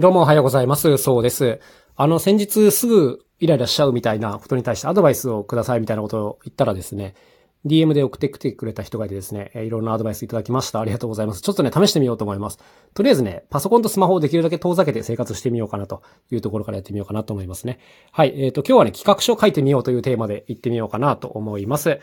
どうもおはようございます。そうです。あの、先日すぐイライラしちゃうみたいなことに対してアドバイスをくださいみたいなことを言ったらですね、DM で送ってきてくれた人がいてですね、いろんなアドバイスいただきました。ありがとうございます。ちょっとね、試してみようと思います。とりあえずね、パソコンとスマホをできるだけ遠ざけて生活してみようかなというところからやってみようかなと思いますね。はい。えっ、ー、と、今日はね、企画書を書いてみようというテーマで行ってみようかなと思います。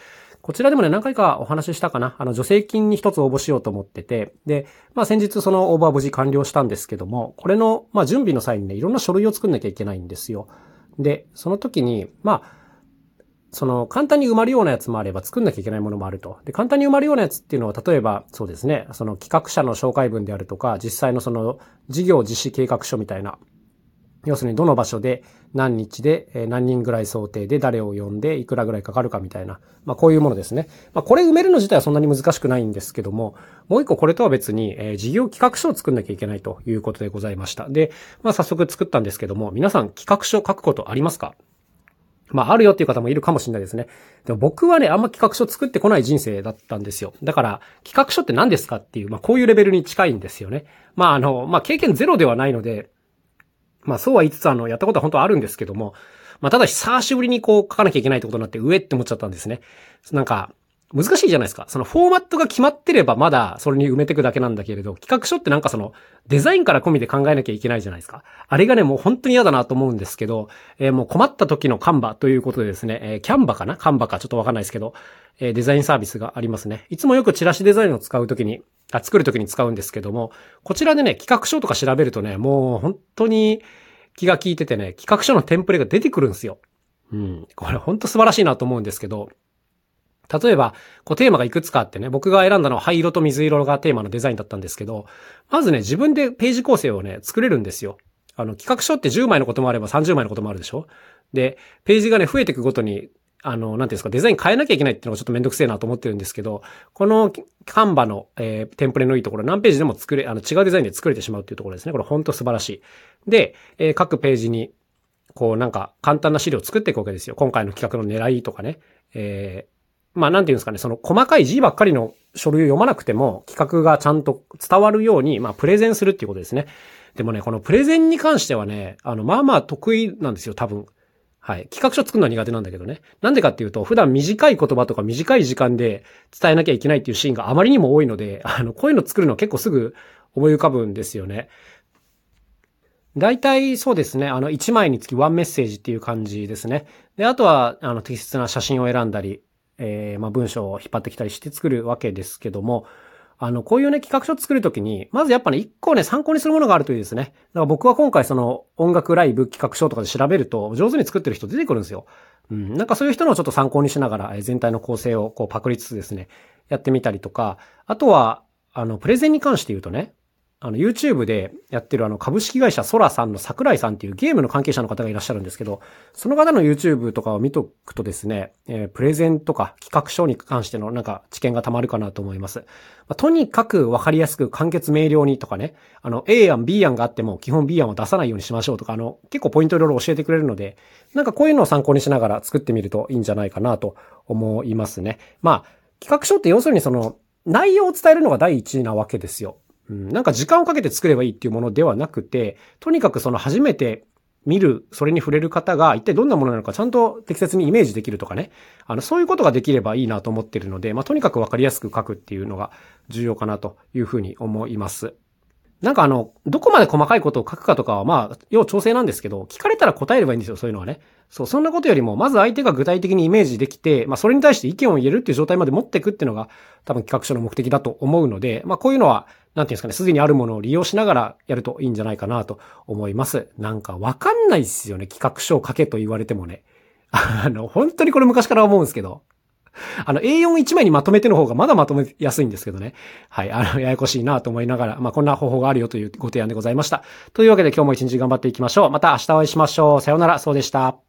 こちらでもね、何回かお話ししたかな。あの、助成金に一つ応募しようと思ってて、で、まあ先日その応募は無事完了したんですけども、これの、まあ準備の際にね、いろんな書類を作んなきゃいけないんですよ。で、その時に、まあ、その、簡単に埋まるようなやつもあれば作んなきゃいけないものもあると。で、簡単に埋まるようなやつっていうのは、例えば、そうですね、その企画者の紹介文であるとか、実際のその、事業実施計画書みたいな、要するにどの場所で何日で何人ぐらい想定で誰を呼んでいくらぐらいかかるかみたいな、まあこういうものですね。まあこれ埋めるの自体はそんなに難しくないんですけども、もう一個これとは別に、え、事業企画書を作んなきゃいけないということでございました。で、まあ早速作ったんですけども、皆さん企画書書くことありますか？まあ、あるよっていう方もいるかもしれないですね。でも僕はね、あんま企画書作ってこない人生だったんですよ。だから、企画書って何ですかっていう、まあ、こういうレベルに近いんですよね。まあ、あの、まあ、経験ゼロではないので、まあそうは言いつつあの、やったことは本当はあるんですけども、まあただ久しぶりにこう書かなきゃいけないってことになって上って思っちゃったんですね。なんか、難しいじゃないですか。そのフォーマットが決まってればまだそれに埋めていくだけなんだけれど、企画書ってなんかそのデザインから込みで考えなきゃいけないじゃないですか。あれがね、もう本当に嫌だなと思うんですけど、えー、もう困った時のカンバということでですね、えー、キャンバかな？カンバかちょっとわかんないですけど、えー、デザインサービスがありますね。いつもよくチラシデザインを使うときに、あ、作るときに使うんですけども、こちらでね、企画書とか調べるとね、もう本当に、気が利いててね、企画書のテンプレが出てくるんですよ。うん。これほんと素晴らしいなと思うんですけど、例えば、こうテーマがいくつかあってね、僕が選んだのは灰色と水色がテーマのデザインだったんですけど、まずね、自分でページ構成をね、作れるんですよ。あの、企画書って10枚のこともあれば30枚のこともあるでしょ？で、ページがね、増えていくごとにあの、なんていうんですか、デザイン変えなきゃいけないっていうのがちょっとめんどくせえなと思ってるんですけど、このカンバの、えー、テンプレのいいところ、何ページでも作れ、あの、違うデザインで作れてしまうっていうところですね。これほんと素晴らしい。で、えー、各ページに、こうなんか簡単な資料を作っていくわけですよ。今回の企画の狙いとかね。えー、まあなんていうんですかね、その細かい字ばっかりの書類を読まなくても企画がちゃんと伝わるように、まあプレゼンするっていうことですね。でもね、このプレゼンに関してはね、あの、まあまあ得意なんですよ、多分。はい。企画書作るのは苦手なんだけどね。なんでかっていうと、普段短い言葉とか短い時間で伝えなきゃいけないっていうシーンがあまりにも多いので、あの、こういうの作るの結構すぐ思い浮かぶんですよね。大体そうですね。あの、1枚につきワンメッセージっていう感じですね。で、あとは、あの、適切な写真を選んだり、えー、まあ、文章を引っ張ってきたりして作るわけですけども、あの、こういうね、企画書を作るときに、まずやっぱね、一個ね、参考にするものがあるといいですね。だから僕は今回その、音楽ライブ企画書とかで調べると、上手に作ってる人出てくるんですよ。うん、なんかそういう人のちょっと参考にしながら、全体の構成をこうパクりつつですね、やってみたりとか、あとは、あの、プレゼンに関して言うとね、あの、YouTube でやってるあの、株式会社ソラさんの桜井さんっていうゲームの関係者の方がいらっしゃるんですけど、その方の YouTube とかを見とくとですね、えー、プレゼンとか企画書に関してのなんか知見がたまるかなと思います。まあ、とにかくわかりやすく簡潔明瞭にとかね、あの、A 案、B 案があっても基本 B 案を出さないようにしましょうとか、あの、結構ポイントいろいろ教えてくれるので、なんかこういうのを参考にしながら作ってみるといいんじゃないかなと思いますね。まあ、企画書って要するにその、内容を伝えるのが第一なわけですよ。うん、なんか時間をかけて作ればいいっていうものではなくて、とにかくその初めて見る、それに触れる方が一体どんなものなのかちゃんと適切にイメージできるとかね。あの、そういうことができればいいなと思ってるので、まあ、とにかくわかりやすく書くっていうのが重要かなというふうに思います。なんかあの、どこまで細かいことを書くかとかはまあ、要調整なんですけど、聞かれたら答えればいいんですよ、そういうのはね。そう、そんなことよりも、まず相手が具体的にイメージできて、まあそれに対して意見を言えるっていう状態まで持っていくっていうのが、多分企画書の目的だと思うので、まあこういうのは、なんていうんですかね、すでにあるものを利用しながらやるといいんじゃないかなと思います。なんかわかんないっすよね、企画書を書けと言われてもね。あの、本当にこれ昔から思うんですけど。あの、A41 枚にまとめての方がまだまとめやすいんですけどね。はい。あの、ややこしいなと思いながら、まあ、こんな方法があるよというご提案でございました。というわけで今日も一日頑張っていきましょう。また明日お会いしましょう。さようなら、そうでした。